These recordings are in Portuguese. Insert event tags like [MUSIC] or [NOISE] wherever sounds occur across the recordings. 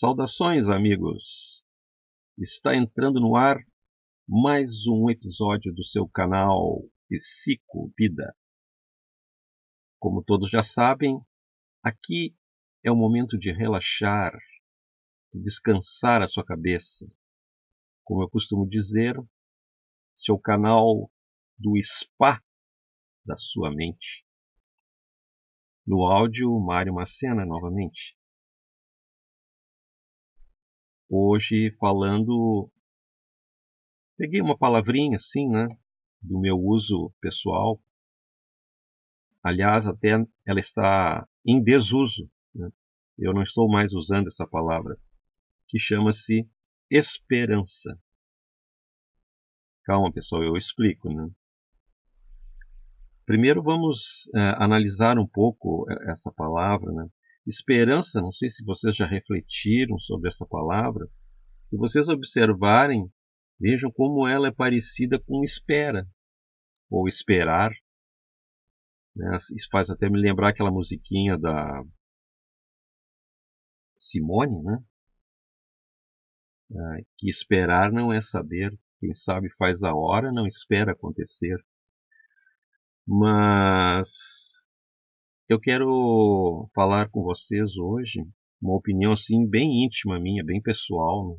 Saudações, amigos! Está entrando no ar mais um episódio do seu canal Psico Vida. Como todos já sabem, aqui é o momento de relaxar, de descansar a sua cabeça. Como eu costumo dizer, seu canal do spa da sua mente. No áudio, Mário Macena novamente. Hoje falando. Peguei uma palavrinha assim, né? Do meu uso pessoal. Aliás, até ela está em desuso. Né? Eu não estou mais usando essa palavra, que chama-se esperança. Calma, pessoal, eu explico, né? Primeiro vamos é, analisar um pouco é, essa palavra, né? Esperança, não sei se vocês já refletiram sobre essa palavra. Se vocês observarem, vejam como ela é parecida com espera, ou esperar. Né? Isso faz até me lembrar aquela musiquinha da Simone, né? Ah, que esperar não é saber, quem sabe faz a hora, não espera acontecer. Mas eu quero falar com vocês hoje uma opinião assim bem íntima minha, bem pessoal. Né?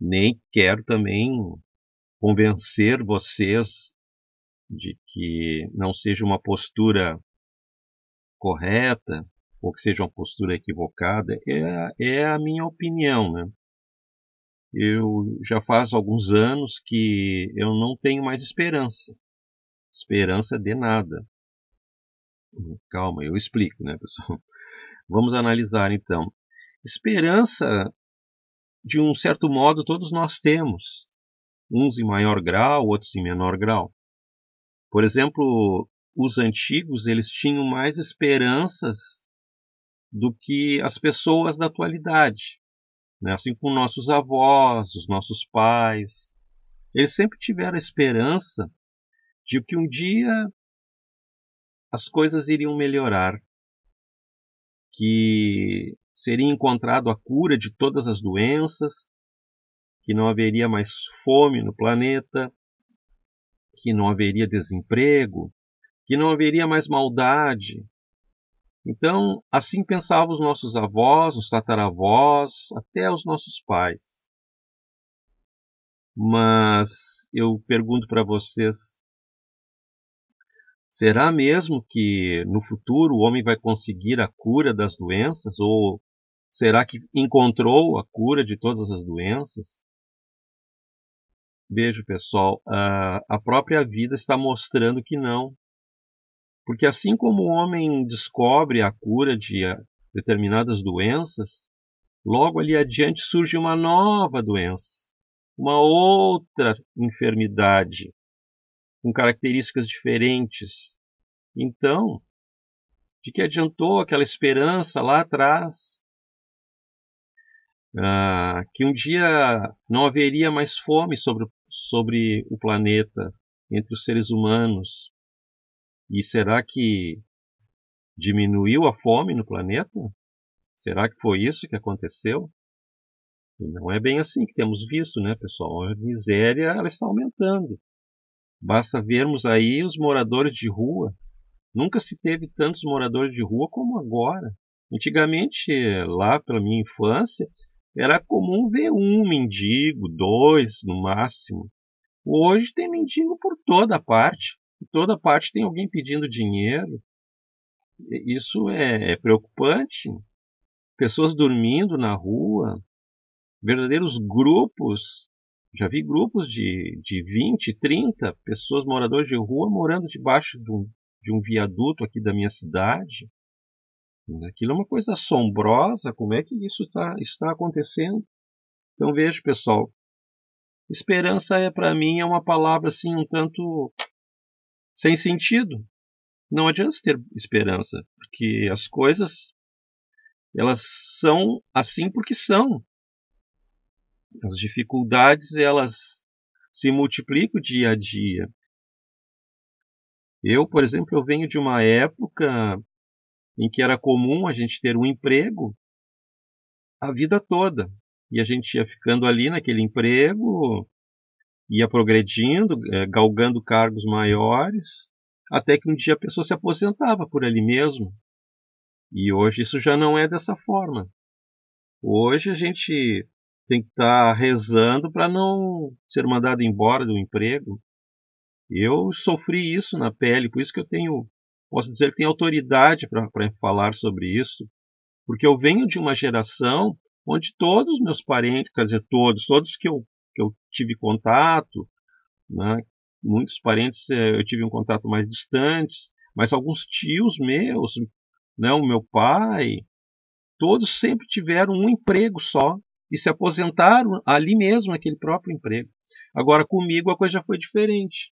Nem quero também convencer vocês de que não seja uma postura correta ou que seja uma postura equivocada. É, é a minha opinião, né? Eu já faz alguns anos que eu não tenho mais esperança esperança de nada. Calma, eu explico, né, pessoal? [LAUGHS] Vamos analisar então. Esperança, de um certo modo, todos nós temos. Uns em maior grau, outros em menor grau. Por exemplo, os antigos, eles tinham mais esperanças do que as pessoas da atualidade. Né? Assim como nossos avós, os nossos pais. Eles sempre tiveram esperança de que um dia as coisas iriam melhorar, que seria encontrado a cura de todas as doenças, que não haveria mais fome no planeta, que não haveria desemprego, que não haveria mais maldade. Então, assim pensavam os nossos avós, os tataravós, até os nossos pais. Mas eu pergunto para vocês, Será mesmo que no futuro o homem vai conseguir a cura das doenças? Ou será que encontrou a cura de todas as doenças? Veja, pessoal, a própria vida está mostrando que não. Porque assim como o homem descobre a cura de determinadas doenças, logo ali adiante surge uma nova doença, uma outra enfermidade, com características diferentes. Então, de que adiantou aquela esperança lá atrás? Ah, que um dia não haveria mais fome sobre, sobre o planeta, entre os seres humanos. E será que diminuiu a fome no planeta? Será que foi isso que aconteceu? Não é bem assim que temos visto, né, pessoal? A miséria ela está aumentando. Basta vermos aí os moradores de rua. Nunca se teve tantos moradores de rua como agora. Antigamente, lá pela minha infância, era comum ver um mendigo, dois no máximo. Hoje tem mendigo por toda parte. Por toda parte tem alguém pedindo dinheiro. Isso é, é preocupante. Pessoas dormindo na rua, verdadeiros grupos já vi grupos de, de 20, 30 pessoas, moradores de rua, morando debaixo de um, de um viaduto aqui da minha cidade. Aquilo é uma coisa assombrosa. Como é que isso tá, está acontecendo? Então veja, pessoal. Esperança é para mim é uma palavra assim um tanto sem sentido. Não adianta ter esperança, porque as coisas elas são assim porque são. As dificuldades elas se multiplicam dia a dia. Eu, por exemplo, eu venho de uma época em que era comum a gente ter um emprego a vida toda. E a gente ia ficando ali naquele emprego, ia progredindo, é, galgando cargos maiores, até que um dia a pessoa se aposentava por ali mesmo. E hoje isso já não é dessa forma. Hoje a gente tem que estar tá rezando para não ser mandado embora do emprego. Eu sofri isso na pele, por isso que eu tenho, posso dizer que tenho autoridade para falar sobre isso, porque eu venho de uma geração onde todos os meus parentes, quer dizer, todos, todos que eu, que eu tive contato, né, muitos parentes eh, eu tive um contato mais distante, mas alguns tios meus, né, o meu pai, todos sempre tiveram um emprego só e se aposentaram ali mesmo, naquele próprio emprego. Agora, comigo a coisa já foi diferente.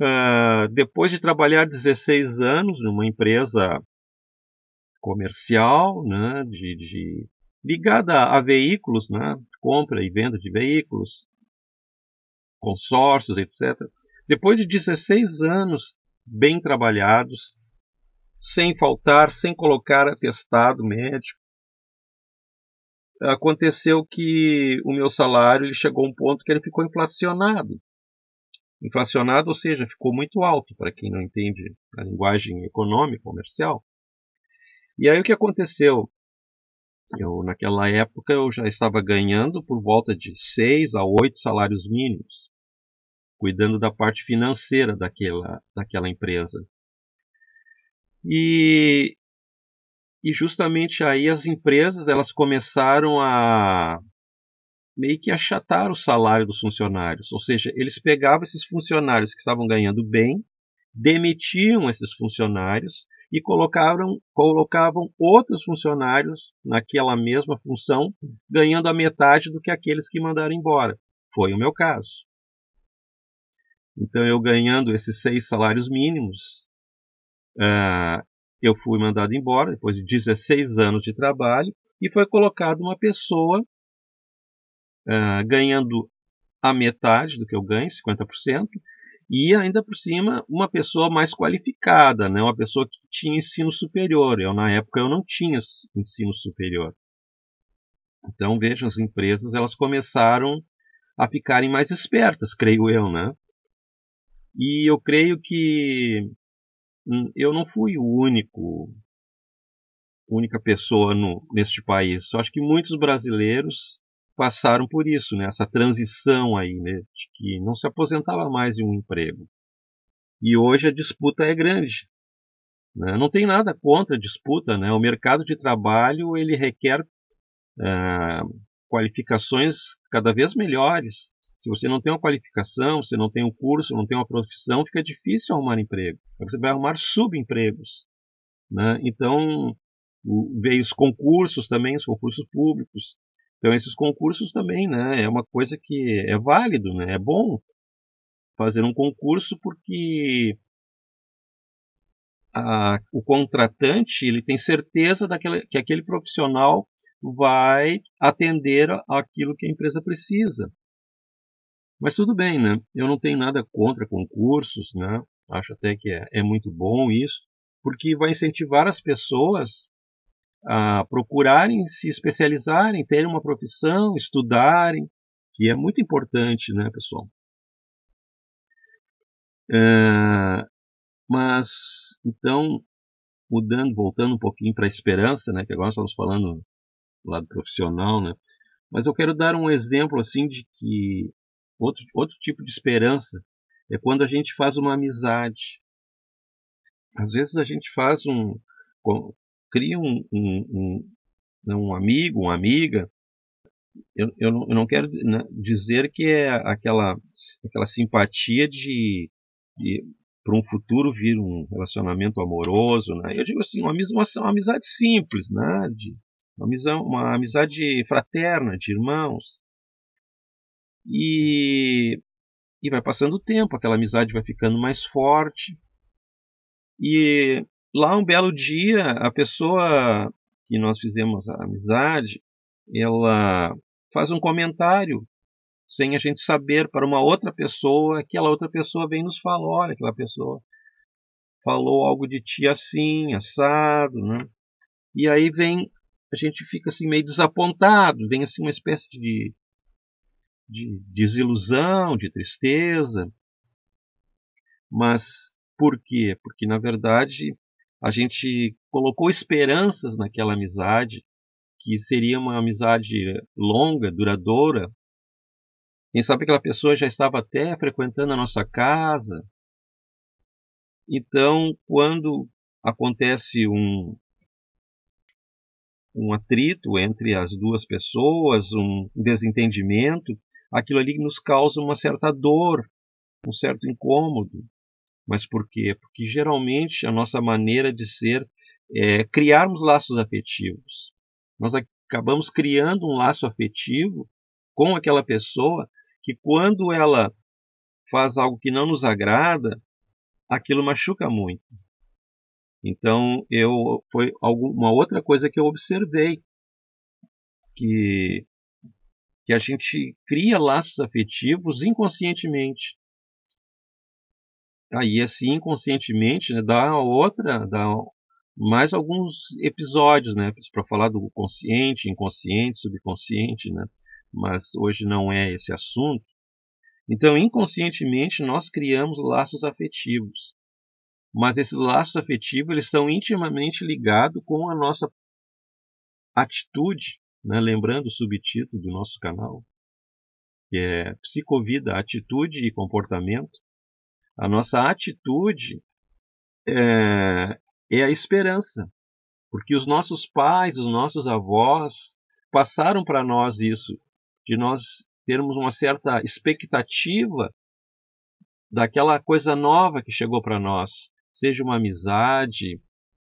Uh, depois de trabalhar 16 anos numa empresa comercial, né, de, de, ligada a veículos, né, compra e venda de veículos, consórcios, etc. Depois de 16 anos bem trabalhados, sem faltar, sem colocar atestado médico, aconteceu que o meu salário ele chegou a um ponto que ele ficou inflacionado. Inflacionado, ou seja, ficou muito alto, para quem não entende a linguagem econômica, comercial. E aí o que aconteceu? Eu, naquela época, eu já estava ganhando por volta de seis a oito salários mínimos, cuidando da parte financeira daquela, daquela empresa. E, e justamente aí as empresas elas começaram a meio que achatar o salário dos funcionários. Ou seja, eles pegavam esses funcionários que estavam ganhando bem, demitiam esses funcionários e colocavam, colocavam outros funcionários naquela mesma função, ganhando a metade do que aqueles que mandaram embora. Foi o meu caso. Então, eu ganhando esses seis salários mínimos, uh, eu fui mandado embora depois de 16 anos de trabalho e foi colocado uma pessoa uh, ganhando a metade do que eu ganho, 50%, e ainda por cima uma pessoa mais qualificada, né? uma pessoa que tinha ensino superior. Eu na época eu não tinha ensino superior. Então veja, as empresas elas começaram a ficarem mais espertas, creio eu, né? E eu creio que eu não fui o único única pessoa no, neste país. Eu acho que muitos brasileiros passaram por isso, né? essa transição aí, né? de que não se aposentava mais em um emprego. E hoje a disputa é grande. Né? Não tem nada contra a disputa. Né? O mercado de trabalho ele requer é, qualificações cada vez melhores. Se você não tem uma qualificação, você não tem um curso, não tem uma profissão, fica difícil arrumar emprego. Você vai arrumar subempregos. Né? Então, veio os concursos também, os concursos públicos. Então esses concursos também, né, é uma coisa que é válido, né, é bom fazer um concurso porque a, o contratante ele tem certeza daquele, que aquele profissional vai atender aquilo que a empresa precisa. Mas tudo bem, né? Eu não tenho nada contra concursos, né? Acho até que é, é muito bom isso, porque vai incentivar as pessoas a procurarem se especializarem, terem uma profissão, estudarem, que é muito importante, né, pessoal? É, mas, então, mudando, voltando um pouquinho para a esperança, né, que agora estamos falando do lado profissional, né, mas eu quero dar um exemplo assim de que outro, outro tipo de esperança é quando a gente faz uma amizade. Às vezes a gente faz um, cria um, um, um, um amigo, uma amiga, eu, eu, não, eu não quero né, dizer que é aquela, aquela simpatia de, de para um futuro vir um relacionamento amoroso, né? Eu digo assim, uma, uma, uma amizade simples, né? De, uma, uma amizade fraterna, de irmãos. E, e vai passando o tempo, aquela amizade vai ficando mais forte. E Lá um belo dia, a pessoa que nós fizemos a amizade, ela faz um comentário sem a gente saber para uma outra pessoa, aquela outra pessoa vem nos falar, olha, aquela pessoa falou algo de ti assim, assado, né? E aí vem, a gente fica assim meio desapontado, vem assim uma espécie de, de desilusão, de tristeza. Mas por quê? Porque na verdade a gente colocou esperanças naquela amizade, que seria uma amizade longa, duradoura. Quem sabe aquela pessoa já estava até frequentando a nossa casa. Então, quando acontece um, um atrito entre as duas pessoas, um desentendimento, aquilo ali nos causa uma certa dor, um certo incômodo. Mas por quê? Porque geralmente a nossa maneira de ser é criarmos laços afetivos. Nós acabamos criando um laço afetivo com aquela pessoa que quando ela faz algo que não nos agrada, aquilo machuca muito. Então, eu foi uma outra coisa que eu observei que que a gente cria laços afetivos inconscientemente. Aí, assim, inconscientemente, né, dá outra, dá mais alguns episódios, né, para falar do consciente, inconsciente, subconsciente, né, mas hoje não é esse assunto. Então, inconscientemente, nós criamos laços afetivos mas esses laços afetivos eles estão intimamente ligados com a nossa atitude, né? lembrando o subtítulo do nosso canal, que é Psicovida, Atitude e Comportamento. A nossa atitude é, é a esperança, porque os nossos pais, os nossos avós passaram para nós isso, de nós termos uma certa expectativa daquela coisa nova que chegou para nós, seja uma amizade,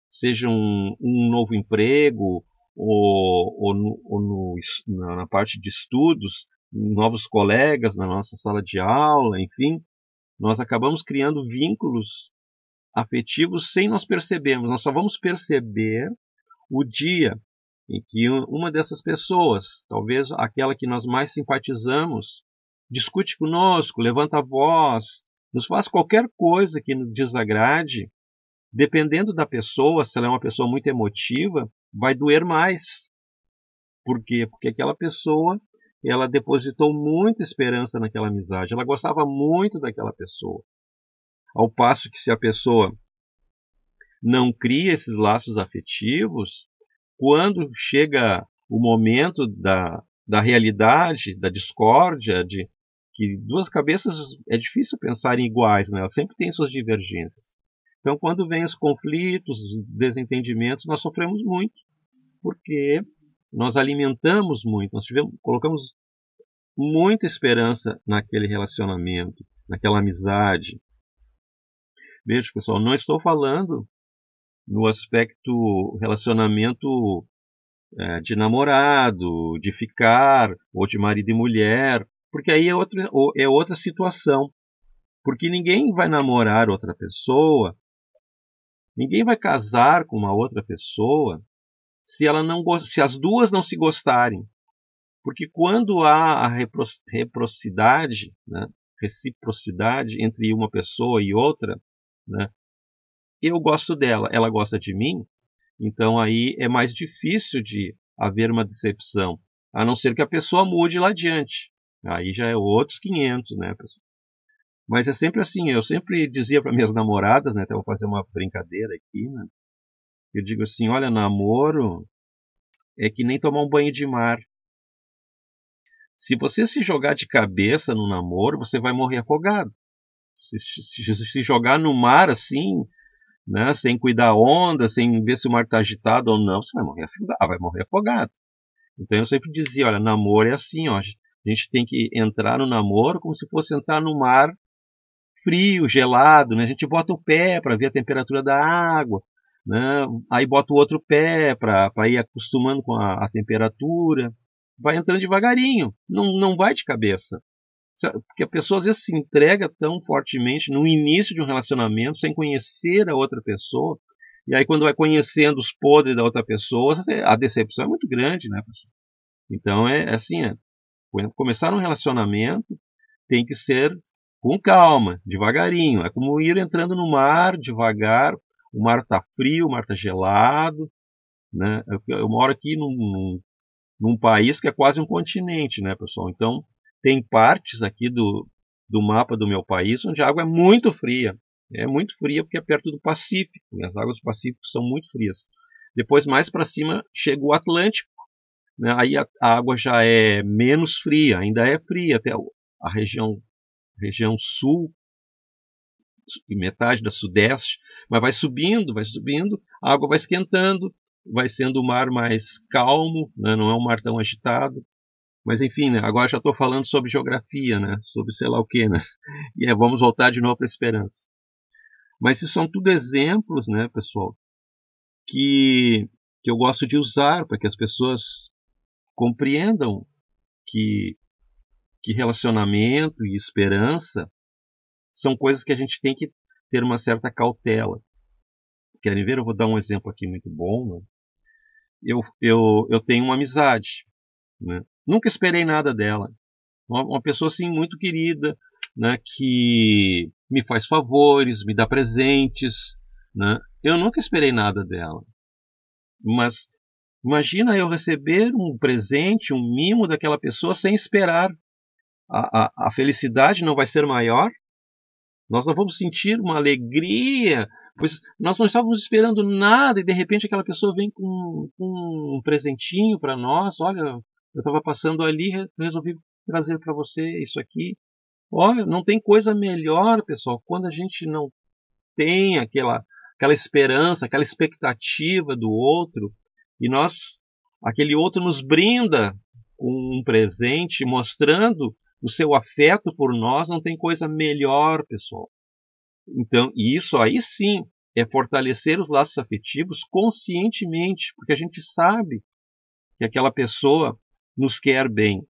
seja um, um novo emprego, ou, ou, no, ou no, na parte de estudos, novos colegas na nossa sala de aula, enfim, nós acabamos criando vínculos afetivos sem nós percebermos. Nós só vamos perceber o dia em que uma dessas pessoas, talvez aquela que nós mais simpatizamos, discute conosco, levanta a voz, nos faz qualquer coisa que nos desagrade, dependendo da pessoa, se ela é uma pessoa muito emotiva, vai doer mais. Por quê? Porque aquela pessoa, ela depositou muita esperança naquela amizade, ela gostava muito daquela pessoa. Ao passo que se a pessoa não cria esses laços afetivos, quando chega o momento da, da realidade, da discórdia, de, que duas cabeças é difícil pensar em iguais, né? elas sempre têm suas divergências. Então, quando vem os conflitos, os desentendimentos, nós sofremos muito, porque nós alimentamos muito, nós tivemos, colocamos muita esperança naquele relacionamento, naquela amizade. Veja, pessoal, não estou falando no aspecto relacionamento é, de namorado, de ficar, ou de marido e mulher, porque aí é outra, é outra situação. Porque ninguém vai namorar outra pessoa, ninguém vai casar com uma outra pessoa se ela não se as duas não se gostarem. Porque quando há a reciprocidade, né, reciprocidade entre uma pessoa e outra, né, eu gosto dela, ela gosta de mim, então aí é mais difícil de haver uma decepção, a não ser que a pessoa mude lá adiante. Aí já é outros 500, né, pessoal? Mas é sempre assim, eu sempre dizia para minhas namoradas, né, até vou fazer uma brincadeira aqui, né? Eu digo assim, olha, namoro é que nem tomar um banho de mar. Se você se jogar de cabeça no namoro, você vai morrer afogado. Se, se, se jogar no mar assim, né, sem cuidar da onda, sem ver se o mar está agitado ou não, você vai morrer afogado, vai morrer afogado. Então eu sempre dizia, olha, namoro é assim, ó, a gente tem que entrar no namoro como se fosse entrar no mar frio, gelado, né? A gente bota o pé para ver a temperatura da água, né? Aí bota o outro pé para ir acostumando com a, a, temperatura. Vai entrando devagarinho, não, não vai de cabeça. Porque a pessoa às vezes se entrega tão fortemente no início de um relacionamento, sem conhecer a outra pessoa, e aí quando vai conhecendo os podres da outra pessoa, a decepção é muito grande, né, pessoal? Então é, é assim, é, começar um relacionamento tem que ser com calma, devagarinho. É como ir entrando no mar devagar. O mar está frio, o mar está gelado. Né? Eu, eu moro aqui num, num, num, país que é quase um continente, né, pessoal? Então, tem partes aqui do, do mapa do meu país onde a água é muito fria. É muito fria porque é perto do Pacífico. E as águas do Pacífico são muito frias. Depois, mais para cima, chega o Atlântico. Né? Aí a, a, água já é menos fria, ainda é fria até a região, região sul e metade da sudeste, mas vai subindo, vai subindo, a água vai esquentando, vai sendo o mar mais calmo, né? não é um mar tão agitado. Mas enfim, né? agora já estou falando sobre geografia, né? sobre sei lá o que, né? [LAUGHS] E é, vamos voltar de novo para a esperança. Mas isso são tudo exemplos, né, pessoal, que, que eu gosto de usar para que as pessoas compreendam que, que relacionamento e esperança são coisas que a gente tem que ter uma certa cautela. Querem ver? Eu vou dar um exemplo aqui muito bom. Né? Eu, eu, eu tenho uma amizade. Né? Nunca esperei nada dela. Uma, uma pessoa assim muito querida, né? que me faz favores, me dá presentes. Né? Eu nunca esperei nada dela. Mas imagina eu receber um presente, um mimo daquela pessoa sem esperar. A, a, a felicidade não vai ser maior? Nós não vamos sentir uma alegria, pois nós não estávamos esperando nada e de repente aquela pessoa vem com, com um presentinho para nós. Olha, eu estava passando ali, resolvi trazer para você isso aqui. Olha, não tem coisa melhor, pessoal, quando a gente não tem aquela, aquela esperança, aquela expectativa do outro e nós, aquele outro nos brinda com um presente, mostrando o seu afeto por nós, não tem coisa melhor, pessoal. Então, e isso aí sim é fortalecer os laços afetivos conscientemente, porque a gente sabe que aquela pessoa nos quer bem.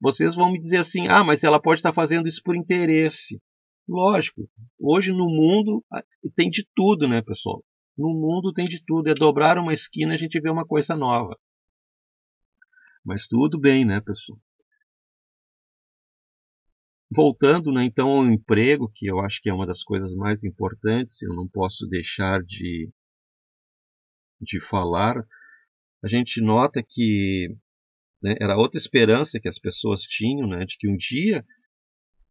Vocês vão me dizer assim: ah, mas ela pode estar fazendo isso por interesse. Lógico, hoje no mundo ah, tem de tudo, né, pessoal? No mundo tem de tudo. É dobrar uma esquina a gente vê uma coisa nova. Mas tudo bem, né, pessoal? Voltando né, então ao emprego, que eu acho que é uma das coisas mais importantes, eu não posso deixar de, de falar, a gente nota que né, era outra esperança que as pessoas tinham, né, de que um dia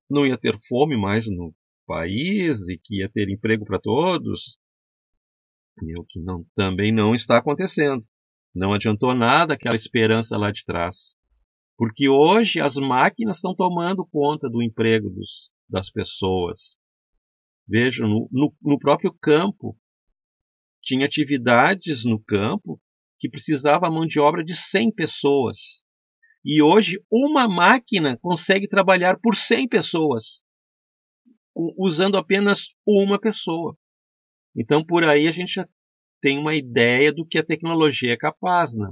não ia ter fome mais no país e que ia ter emprego para todos, e o que não, também não está acontecendo. Não adiantou nada aquela esperança lá de trás. Porque hoje as máquinas estão tomando conta do emprego dos, das pessoas. Vejam, no, no, no próprio campo, tinha atividades no campo que precisava mão de obra de 100 pessoas. E hoje uma máquina consegue trabalhar por 100 pessoas, usando apenas uma pessoa. Então por aí a gente já tem uma ideia do que a tecnologia é capaz, né?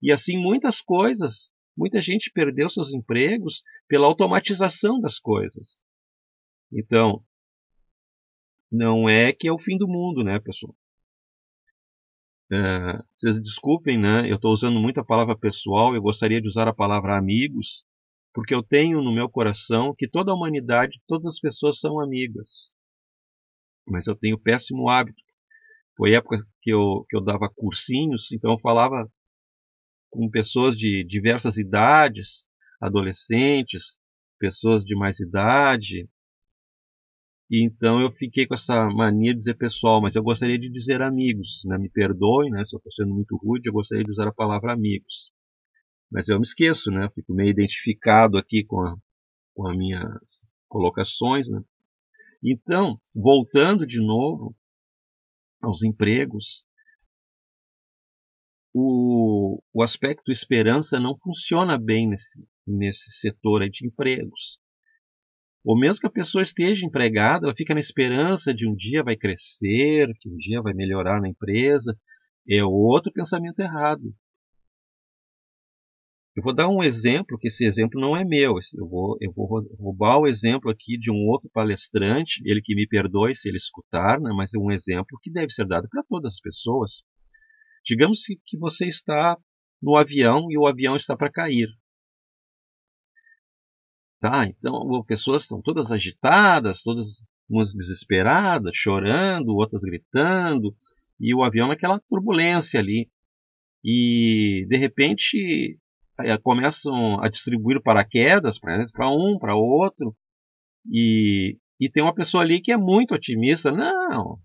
E assim muitas coisas Muita gente perdeu seus empregos pela automatização das coisas. Então, não é que é o fim do mundo, né, pessoal? É, vocês desculpem, né? Eu estou usando muito a palavra pessoal. Eu gostaria de usar a palavra amigos, porque eu tenho no meu coração que toda a humanidade, todas as pessoas são amigas. Mas eu tenho péssimo hábito. Foi época que eu, que eu dava cursinhos, então eu falava com pessoas de diversas idades, adolescentes, pessoas de mais idade. E então eu fiquei com essa mania de dizer pessoal, mas eu gostaria de dizer amigos. Né? Me perdoe né, se eu estou sendo muito rude, eu gostaria de usar a palavra amigos. Mas eu me esqueço, né? fico meio identificado aqui com, a, com as minhas colocações. Né? Então, voltando de novo aos empregos, o, o aspecto esperança não funciona bem nesse, nesse setor de empregos. Ou mesmo que a pessoa esteja empregada, ela fica na esperança de um dia vai crescer, que um dia vai melhorar na empresa. É outro pensamento errado. Eu vou dar um exemplo, que esse exemplo não é meu. Eu vou, eu vou roubar o exemplo aqui de um outro palestrante, ele que me perdoe se ele escutar, né, mas é um exemplo que deve ser dado para todas as pessoas. Digamos que você está no avião e o avião está para cair. Tá, então as pessoas estão todas agitadas, todas umas desesperadas, chorando, outras gritando, e o avião naquela turbulência ali. E de repente é, começam a distribuir paraquedas para um, para outro, e, e tem uma pessoa ali que é muito otimista. Não,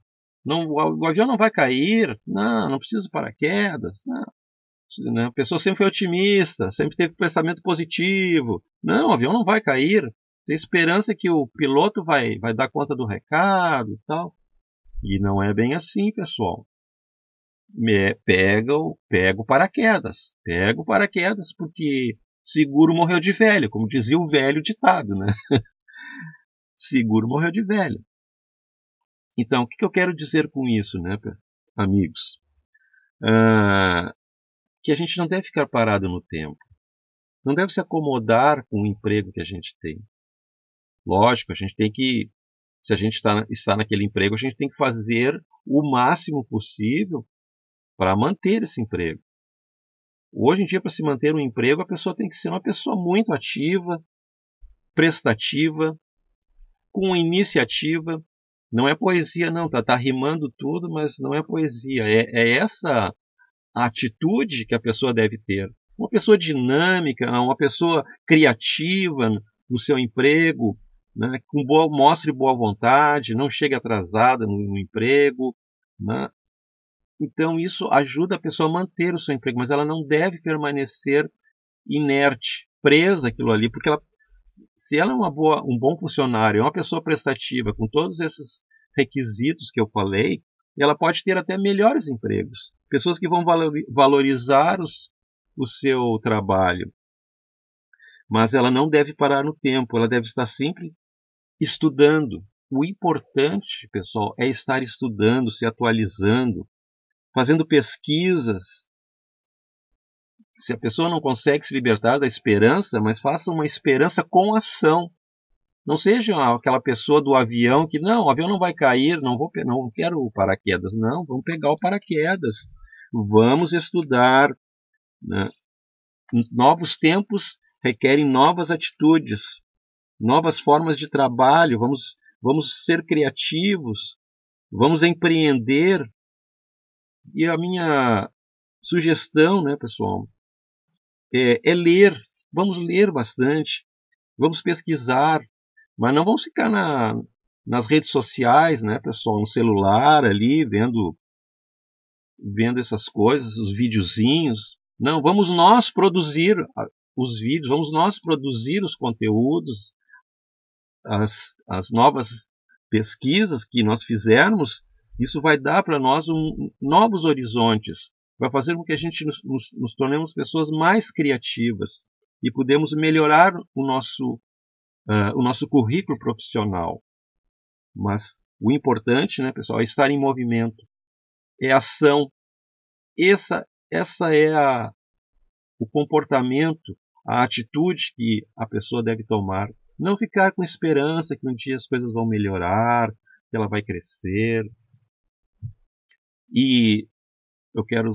não o, avião não vai cair, não, não precisa de paraquedas, não. Né? A pessoa sempre foi otimista, sempre teve pensamento positivo. Não, o avião não vai cair. Tem esperança que o piloto vai, vai dar conta do recado e tal. E não é bem assim, pessoal. Pega, pega o paraquedas. Pega o paraquedas, porque seguro morreu de velho, como dizia o velho ditado, né? [LAUGHS] seguro morreu de velho. Então, o que eu quero dizer com isso, né, amigos? Ah, que a gente não deve ficar parado no tempo. Não deve se acomodar com o emprego que a gente tem. Lógico, a gente tem que, se a gente está, está naquele emprego, a gente tem que fazer o máximo possível para manter esse emprego. Hoje em dia, para se manter um emprego, a pessoa tem que ser uma pessoa muito ativa, prestativa, com iniciativa. Não é poesia, não, tá, tá rimando tudo, mas não é poesia. É, é essa atitude que a pessoa deve ter. Uma pessoa dinâmica, uma pessoa criativa no seu emprego, né, com boa, mostre boa vontade, não chegue atrasada no, no emprego. Né? Então isso ajuda a pessoa a manter o seu emprego, mas ela não deve permanecer inerte, presa aquilo ali, porque ela, se ela é uma boa, um bom funcionário, é uma pessoa prestativa, com todos esses requisitos que eu falei, ela pode ter até melhores empregos. Pessoas que vão valorizar os, o seu trabalho. Mas ela não deve parar no tempo, ela deve estar sempre estudando. O importante, pessoal, é estar estudando, se atualizando, fazendo pesquisas. Se a pessoa não consegue se libertar da esperança, mas faça uma esperança com ação. Não seja aquela pessoa do avião que, não, o avião não vai cair, não, vou, não quero o paraquedas. Não, vamos pegar o paraquedas. Vamos estudar. Né? Novos tempos requerem novas atitudes novas formas de trabalho, vamos, vamos ser criativos, vamos empreender. E a minha sugestão, né, pessoal, é, é ler. Vamos ler bastante, vamos pesquisar, mas não vamos ficar na, nas redes sociais, né, pessoal, no celular ali, vendo vendo essas coisas, os videozinhos. Não, vamos nós produzir os vídeos, vamos nós produzir os conteúdos, as, as novas pesquisas que nós fizermos, isso vai dar para nós um, novos horizontes, vai fazer com que a gente nos, nos, nos tornemos pessoas mais criativas e podemos melhorar o nosso, uh, o nosso currículo profissional. Mas o importante, né, pessoal, é estar em movimento, é ação. Essa, essa é a, o comportamento, a atitude que a pessoa deve tomar não ficar com esperança que um dia as coisas vão melhorar, que ela vai crescer. E eu quero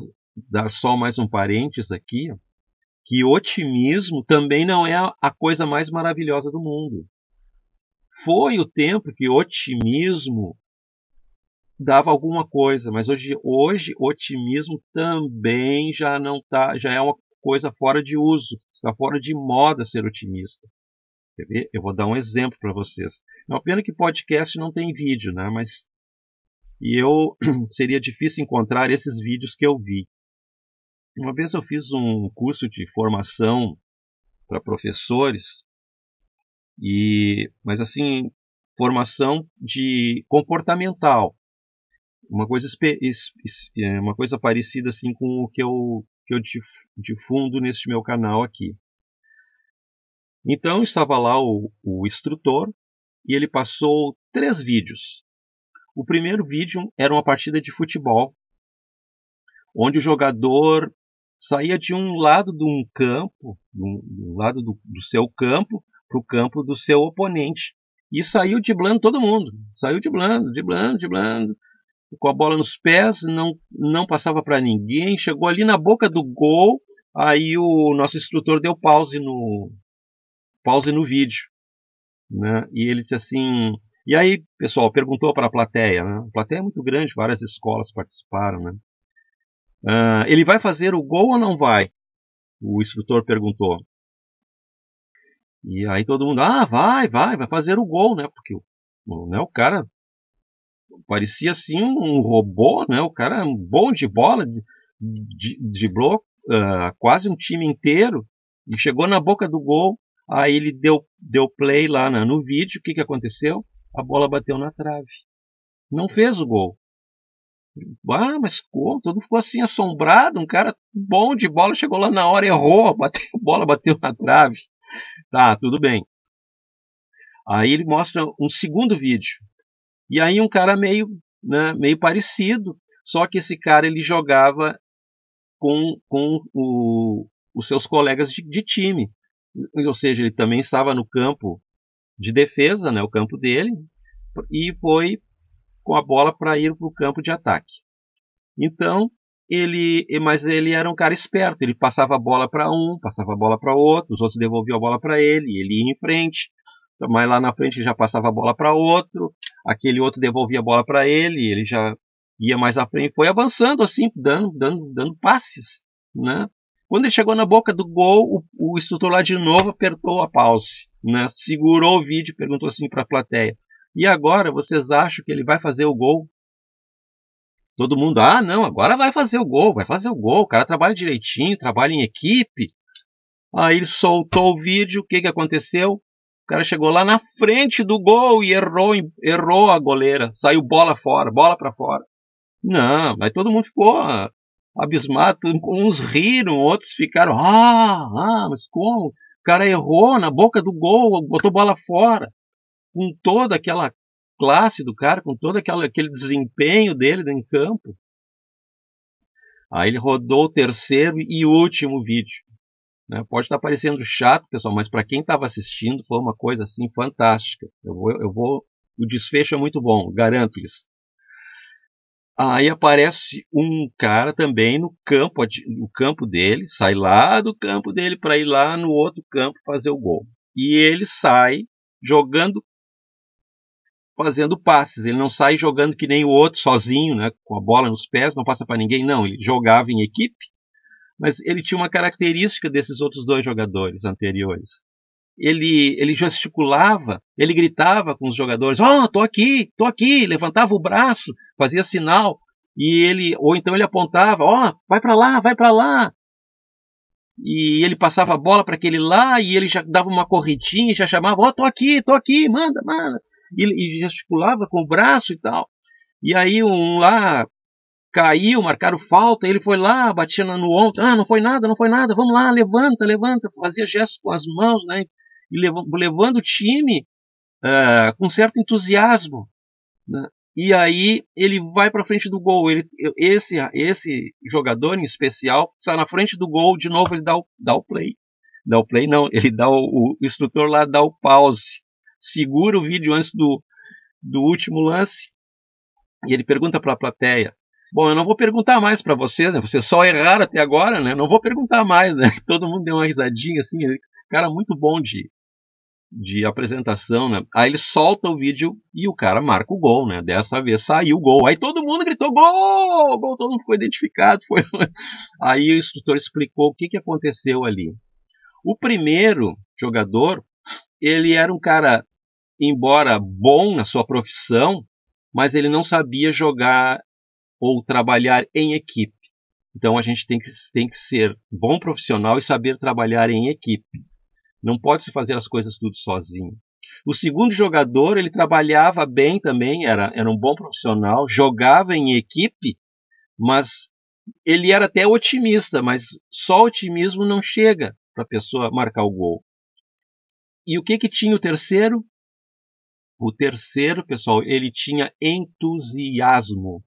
dar só mais um parênteses aqui, que otimismo também não é a coisa mais maravilhosa do mundo. Foi o tempo que otimismo dava alguma coisa, mas hoje, hoje otimismo também já não tá, já é uma coisa fora de uso, está fora de moda ser otimista. Quer ver? Eu vou dar um exemplo para vocês. É uma pena que podcast não tem vídeo, né? Mas e eu [CLEARS THROAT] seria difícil encontrar esses vídeos que eu vi. Uma vez eu fiz um curso de formação para professores e mas assim formação de comportamental uma coisa é, uma coisa parecida assim com o que eu que eu difundo neste meu canal aqui então estava lá o, o instrutor e ele passou três vídeos. O primeiro vídeo era uma partida de futebol, onde o jogador saía de um lado de um campo, um lado do, do seu campo, para o campo do seu oponente. E saiu driblando todo mundo. Saiu driblando, driblando, driblando. Com a bola nos pés, não, não passava para ninguém. Chegou ali na boca do gol. Aí o nosso instrutor deu pause no, pause no vídeo. Né? E ele disse assim: E aí, pessoal, perguntou para a plateia, né? A plateia é muito grande, várias escolas participaram, né? Uh, ele vai fazer o gol ou não vai? O instrutor perguntou. E aí todo mundo, ah, vai, vai, vai fazer o gol, né? Porque né, o cara parecia assim um robô, né? O cara bom de bola, driblou uh, quase um time inteiro e chegou na boca do gol. Aí ele deu, deu play lá né, no vídeo. O que, que aconteceu? A bola bateu na trave. Não fez o gol. Ah, mas como? Todo mundo ficou assim assombrado. Um cara bom de bola chegou lá na hora, errou, [LAUGHS] bateu, a bola bateu na trave. Tá, tudo bem. Aí ele mostra um segundo vídeo. E aí um cara meio, né, meio parecido, só que esse cara ele jogava com, com o, os seus colegas de, de, time. Ou seja, ele também estava no campo de defesa, né, o campo dele, e foi com a bola para ir para o campo de ataque. Então, ele, mas ele era um cara esperto, ele passava a bola para um, passava a bola para outro, os outros devolviam a bola para ele, ele ia em frente, mas lá na frente ele já passava a bola para outro, aquele outro devolvia a bola para ele, ele já ia mais à frente, foi avançando assim, dando, dando, dando passes, né? Quando ele chegou na boca do gol, o, o instrutor lá de novo apertou a pause, né? segurou o vídeo e perguntou assim para a plateia: E agora vocês acham que ele vai fazer o gol? Todo mundo, ah, não, agora vai fazer o gol, vai fazer o gol. O cara trabalha direitinho, trabalha em equipe. Aí ele soltou o vídeo, o que, que aconteceu? O cara chegou lá na frente do gol e errou, errou a goleira. Saiu bola fora, bola para fora. Não, mas todo mundo ficou abismado, uns riram, outros ficaram, ah, ah, mas como? O cara errou na boca do gol, botou bola fora. Com toda aquela classe do cara, com todo aquela, aquele desempenho dele em campo. Aí ele rodou o terceiro e último vídeo. Né? Pode estar parecendo chato, pessoal, mas para quem estava assistindo foi uma coisa assim fantástica. Eu vou, eu vou, o desfecho é muito bom, garanto-lhes. Aí aparece um cara também no campo, no campo dele, sai lá do campo dele para ir lá no outro campo fazer o gol. E ele sai jogando, fazendo passes. Ele não sai jogando que nem o outro sozinho, né, com a bola nos pés, não passa para ninguém. Não, ele jogava em equipe. Mas ele tinha uma característica desses outros dois jogadores anteriores ele, ele gesticulava, ele gritava com os jogadores: Ó, oh, tô aqui, tô aqui, levantava o braço, fazia sinal, e ele, ou então ele apontava: Ó, oh, vai para lá, vai para lá. E ele passava a bola para aquele lá, e ele já dava uma corridinha já chamava: Ó, oh, tô aqui, tô aqui, manda, manda. E, e gesticulava com o braço e tal. E aí um lá caiu, marcaram falta, ele foi lá, batia no ombro, ah, não foi nada, não foi nada, vamos lá, levanta, levanta, fazia gestos com as mãos, né, levando o time uh, com certo entusiasmo. Né? E aí ele vai para frente do gol. Ele, esse, esse jogador em especial sai na frente do gol, de novo ele dá o, dá o play. Dá o play, não, ele dá o, o instrutor lá dá o pause. Segura o vídeo antes do, do último lance. E ele pergunta para a plateia: Bom, eu não vou perguntar mais para vocês, né? Vocês só erraram até agora, né? Não vou perguntar mais, né? [LAUGHS] Todo mundo deu uma risadinha assim, cara muito bom de, de apresentação, né? Aí ele solta o vídeo e o cara marca o gol, né? Dessa vez saiu o gol. Aí todo mundo gritou gol, gol, todo mundo ficou identificado. [LAUGHS] Foi... Aí o instrutor explicou o que, que aconteceu ali. O primeiro jogador, ele era um cara, embora bom na sua profissão, mas ele não sabia jogar ou trabalhar em equipe. Então a gente tem que, tem que ser bom profissional e saber trabalhar em equipe. Não pode se fazer as coisas tudo sozinho. O segundo jogador, ele trabalhava bem também, era, era um bom profissional, jogava em equipe, mas ele era até otimista, mas só otimismo não chega para a pessoa marcar o gol. E o que que tinha o terceiro? O terceiro, pessoal, ele tinha entusiasmo.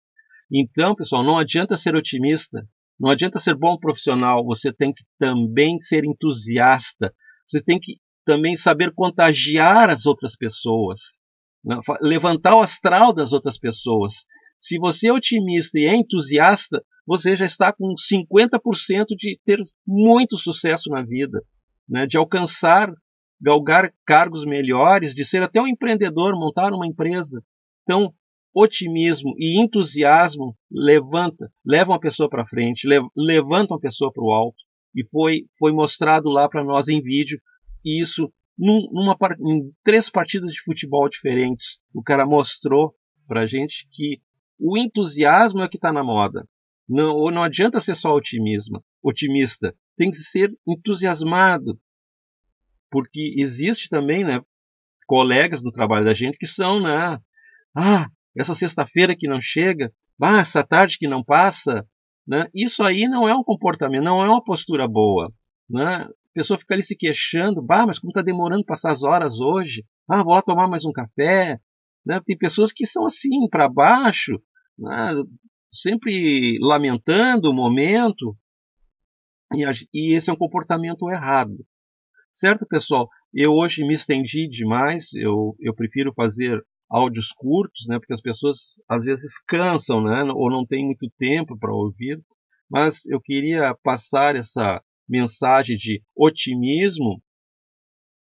Então, pessoal, não adianta ser otimista, não adianta ser bom profissional, você tem que também ser entusiasta, você tem que também saber contagiar as outras pessoas, né? levantar o astral das outras pessoas. Se você é otimista e é entusiasta, você já está com 50% de ter muito sucesso na vida, né? de alcançar galgar cargos melhores, de ser até um empreendedor, montar uma empresa. Então, otimismo e entusiasmo levanta, levam a pessoa para frente, levantam a pessoa para o alto. E foi, foi mostrado lá para nós em vídeo. E isso num, numa, em três partidas de futebol diferentes. O cara mostrou para gente que o entusiasmo é que está na moda. Não, não adianta ser só otimismo, otimista. Tem que ser entusiasmado. Porque existe também né, colegas no trabalho da gente que são, né? Ah, essa sexta-feira que não chega, ah, essa tarde que não passa, né? Isso aí não é um comportamento, não é uma postura boa, né? A pessoa fica ali se queixando, bah, mas como está demorando passar as horas hoje? Ah, vou lá tomar mais um café, né? Tem pessoas que são assim para baixo, né? sempre lamentando o momento, e, e esse é um comportamento errado. Certo, pessoal? Eu hoje me estendi demais, eu, eu prefiro fazer áudios curtos, né, porque as pessoas às vezes cansam, né, ou não têm muito tempo para ouvir, mas eu queria passar essa mensagem de otimismo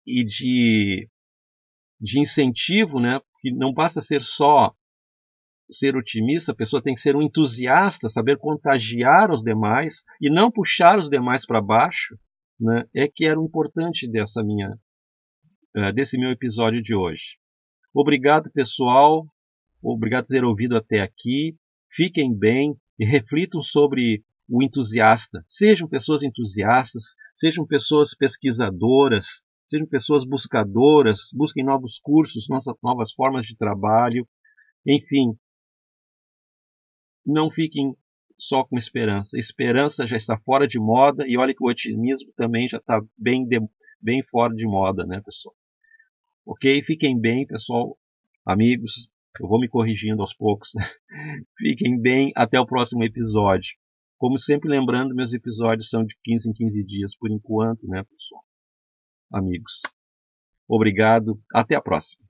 e de, de incentivo, né, que não basta ser só ser otimista, a pessoa tem que ser um entusiasta, saber contagiar os demais e não puxar os demais para baixo, né, é que era o importante dessa minha, eh, desse meu episódio de hoje. Obrigado, pessoal. Obrigado por ter ouvido até aqui. Fiquem bem e reflitam sobre o entusiasta. Sejam pessoas entusiastas, sejam pessoas pesquisadoras, sejam pessoas buscadoras, busquem novos cursos, novas formas de trabalho. Enfim, não fiquem só com esperança. Esperança já está fora de moda e olha que o otimismo também já está bem, bem fora de moda, né, pessoal? Ok? Fiquem bem, pessoal, amigos. Eu vou me corrigindo aos poucos. [LAUGHS] Fiquem bem. Até o próximo episódio. Como sempre, lembrando, meus episódios são de 15 em 15 dias por enquanto, né, pessoal? Amigos. Obrigado. Até a próxima.